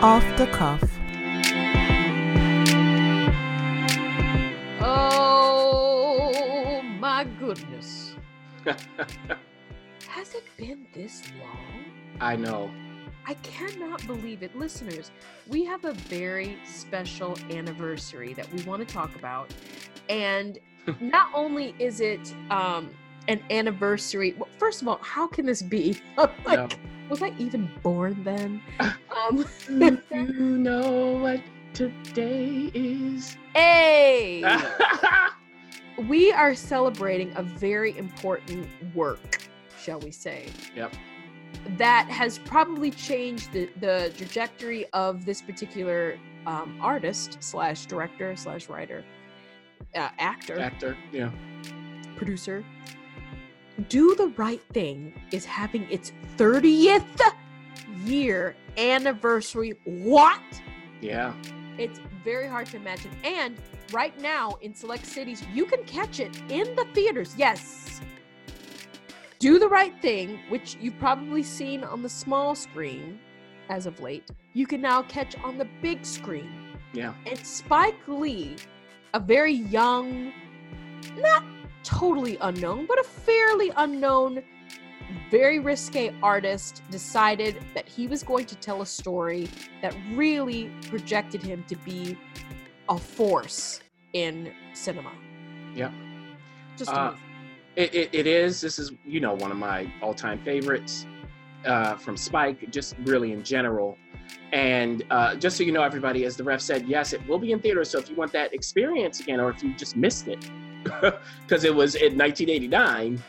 Off the cuff. Oh my goodness. Has it been this long? I know. I cannot believe it. Listeners, we have a very special anniversary that we want to talk about. And not only is it um, an anniversary, well, first of all, how can this be? like, no was I even born then? Um, you know what today is? Hey! we are celebrating a very important work, shall we say? Yep. That has probably changed the, the trajectory of this particular um, artist slash director slash writer, uh, actor, actor, yeah, producer, do the Right Thing is having its 30th year anniversary. What? Yeah. It's very hard to imagine. And right now in select cities, you can catch it in the theaters. Yes. Do the Right Thing, which you've probably seen on the small screen as of late, you can now catch on the big screen. Yeah. And Spike Lee, a very young, not totally unknown, but a fairly unknown, very risque artist decided that he was going to tell a story that really projected him to be a force in cinema. Yeah. Just uh, it, it, it is. This is, you know, one of my all time favorites uh, from Spike, just really in general. And uh, just so you know, everybody, as the ref said, yes, it will be in theaters. So if you want that experience again, or if you just missed it, because it was in 1989,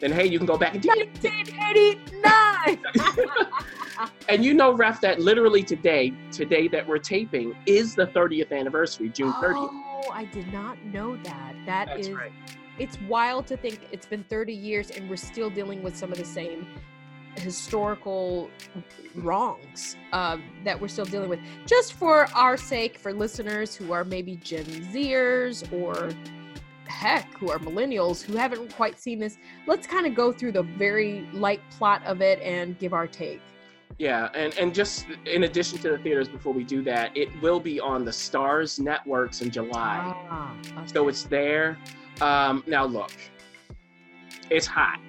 then hey, you can go back and 1989. and you know, Ref, that literally today, today that we're taping is the 30th anniversary, June 30th. Oh, I did not know that. That That's is, right. It's wild to think it's been 30 years and we're still dealing with some of the same historical wrongs uh, that we're still dealing with. Just for our sake, for listeners who are maybe Gen Zers or heck who are millennials who haven't quite seen this let's kind of go through the very light plot of it and give our take. Yeah and and just in addition to the theaters before we do that it will be on the Starz networks in july. Ah, okay. so it's there. Um, now look it's hot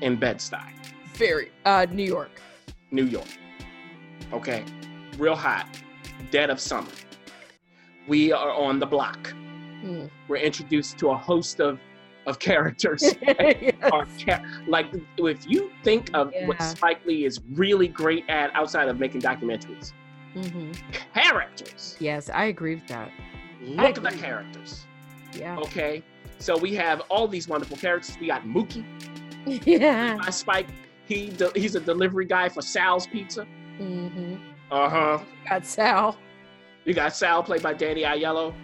in bed-stuy. Very uh, new york. New york. Okay real hot dead of summer. We are on the block mm. we're introduced to a host of of characters. yes. like if you think of yeah. what Spike Lee is really great at outside of making documentaries, mm-hmm. characters. Yes, I agree with that. Look at the characters. Yeah. Okay. So we have all these wonderful characters. We got Mookie. Yeah. By Spike. He de- he's a delivery guy for Sal's Pizza. Mm-hmm. Uh huh. Got Sal. You got Sal played by Danny Aiello.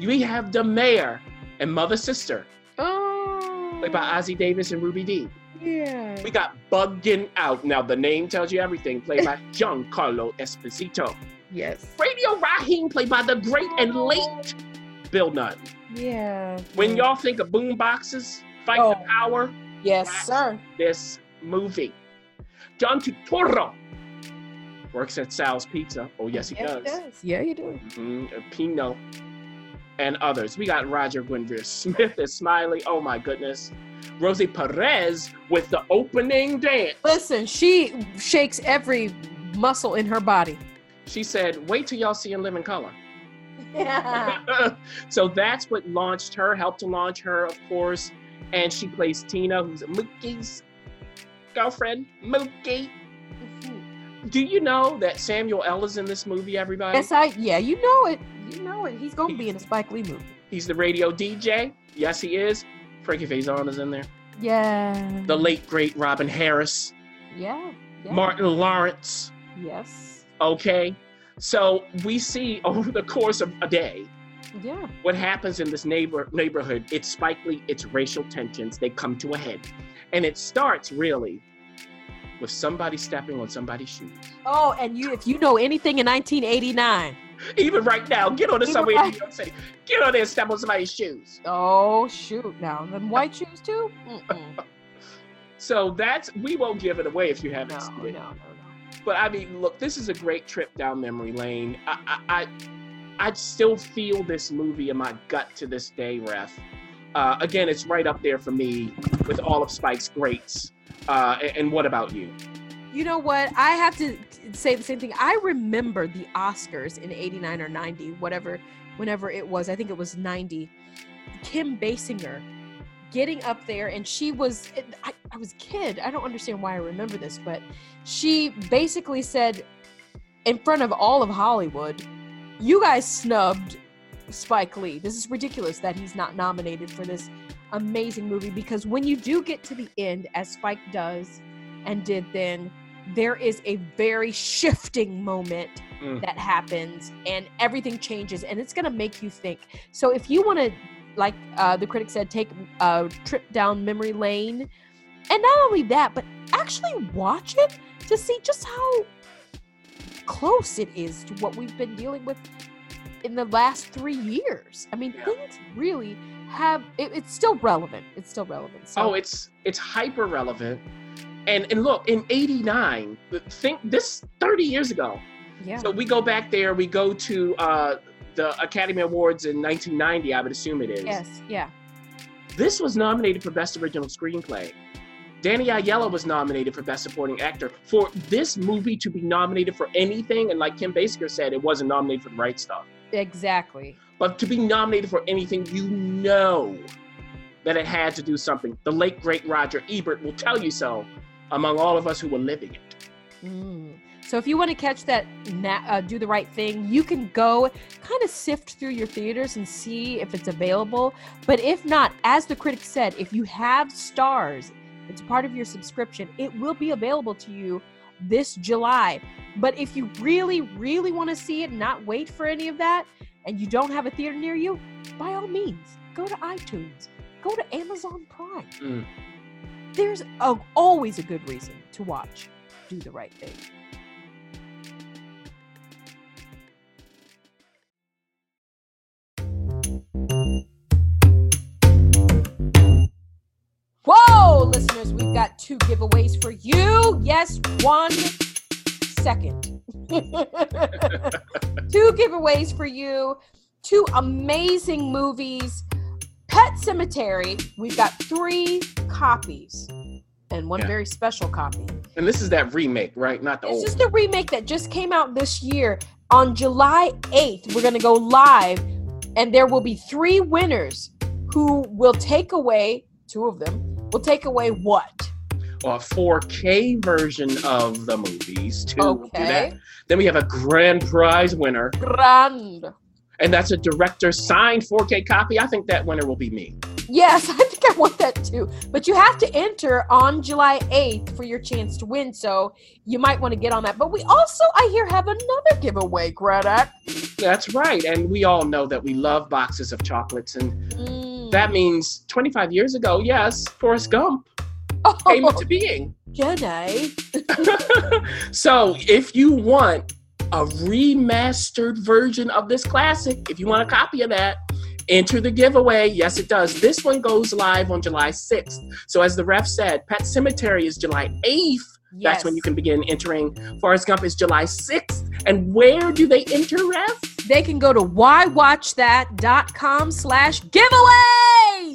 We have the mayor and mother sister. Oh. Played by Ossie Davis and Ruby Dee. Yeah. We got Bugging Out. Now the name tells you everything. Played by Giancarlo Esposito. Yes. Radio Raheem, played by the great and late Bill Nunn. Yeah. When y'all think of boom boxes, fight oh. the power. Yes, sir. This movie. John Turturro works at Sal's Pizza. Oh, yes, he, does. he does. Yeah, he does. Mm-hmm. Pino and others. We got Roger Guenveur Smith as Smiley. Oh, my goodness. Rosie Perez with the opening dance. Listen, she shakes every muscle in her body. She said, wait till y'all see in living color. Yeah. so that's what launched her, helped to launch her, of course. And she plays Tina, who's a Mookie's girlfriend. Mookie do you know that Samuel L is in this movie? Everybody. Yes, I. Yeah, you know it. You know it. He's gonna be in a Spike Lee movie. He's the radio DJ. Yes, he is. Frankie Faison is in there. Yeah. The late great Robin Harris. Yeah. yeah. Martin Lawrence. Yes. Okay. So we see over the course of a day yeah. what happens in this neighbor neighborhood. It's Spike Lee, it's racial tensions. They come to a head. And it starts really with somebody stepping on somebody's shoes. Oh, and you if you know anything in 1989. Even right now, get on the subway in New York City. Get on there and step on somebody's shoes. Oh shoot! Now, them white shoes too. so that's we won't give it away if you haven't no, seen it. No, no, no. But I mean, look, this is a great trip down memory lane. I, I, I, I still feel this movie in my gut to this day, Ref. Uh, again, it's right up there for me with all of Spike's greats. Uh, and, what about you? You know what? I have to say the same thing. I remember the Oscars in 89 or 90, whatever, whenever it was. I think it was 90. Kim Basinger getting up there and she was I, I was a kid i don't understand why i remember this but she basically said in front of all of hollywood you guys snubbed spike lee this is ridiculous that he's not nominated for this amazing movie because when you do get to the end as spike does and did then there is a very shifting moment mm. that happens and everything changes and it's going to make you think so if you want to like uh, the critic said, take a trip down memory lane. And not only that, but actually watch it to see just how close it is to what we've been dealing with in the last three years. I mean, yeah. things really have it, it's still relevant. It's still relevant. So. Oh, it's it's hyper relevant. And and look, in '89, think this 30 years ago. Yeah. So we go back there. We go to uh, the Academy Awards in 1990, I would assume it is. Yes, yeah. This was nominated for Best Original Screenplay. Danny Aiello was nominated for Best Supporting Actor. For this movie to be nominated for anything, and like Kim Basinger said, it wasn't nominated for the right stuff. Exactly. But to be nominated for anything, you know that it had to do something. The late, great Roger Ebert will tell you so among all of us who were living it. Mm. So if you want to catch that, uh, do the right thing, you can go kind of sift through your theaters and see if it's available. But if not, as the critic said, if you have Starz, it's part of your subscription. It will be available to you this July. But if you really, really want to see it, and not wait for any of that, and you don't have a theater near you, by all means, go to iTunes, go to Amazon Prime. Mm. There's a, always a good reason to watch. Do the right thing. Two giveaways for you. Yes, one second. two giveaways for you. Two amazing movies. Pet Sematary, we've got three copies and one yeah. very special copy. And this is that remake, right? Not the this old. It's just a remake that just came out this year. On July 8th, we're going to go live, and there will be three winners who will take away two of them will take away what? A 4K version of the movies too. Okay. Then we have a grand prize winner. Grand. And that's a director signed 4K copy. I think that winner will be me. Yes, I think I want that too. But you have to enter on July 8th for your chance to win. So you might want to get on that. But we also, I hear, have another giveaway, Greta. That's right. And we all know that we love boxes of chocolates. And mm that means 25 years ago, yes, Forrest Gump oh, came into oh. being. Jedi. so if you want a remastered version of this classic, if you want a copy of that, enter the giveaway. Yes, it does. This one goes live on July 6th. So as the ref said, Pet Sematary is July 8th. Yes. That's when you can begin entering. Forrest Gump is July 6th. And where do they enter, Ref? They can go to whywatchthat.com slash giveaway.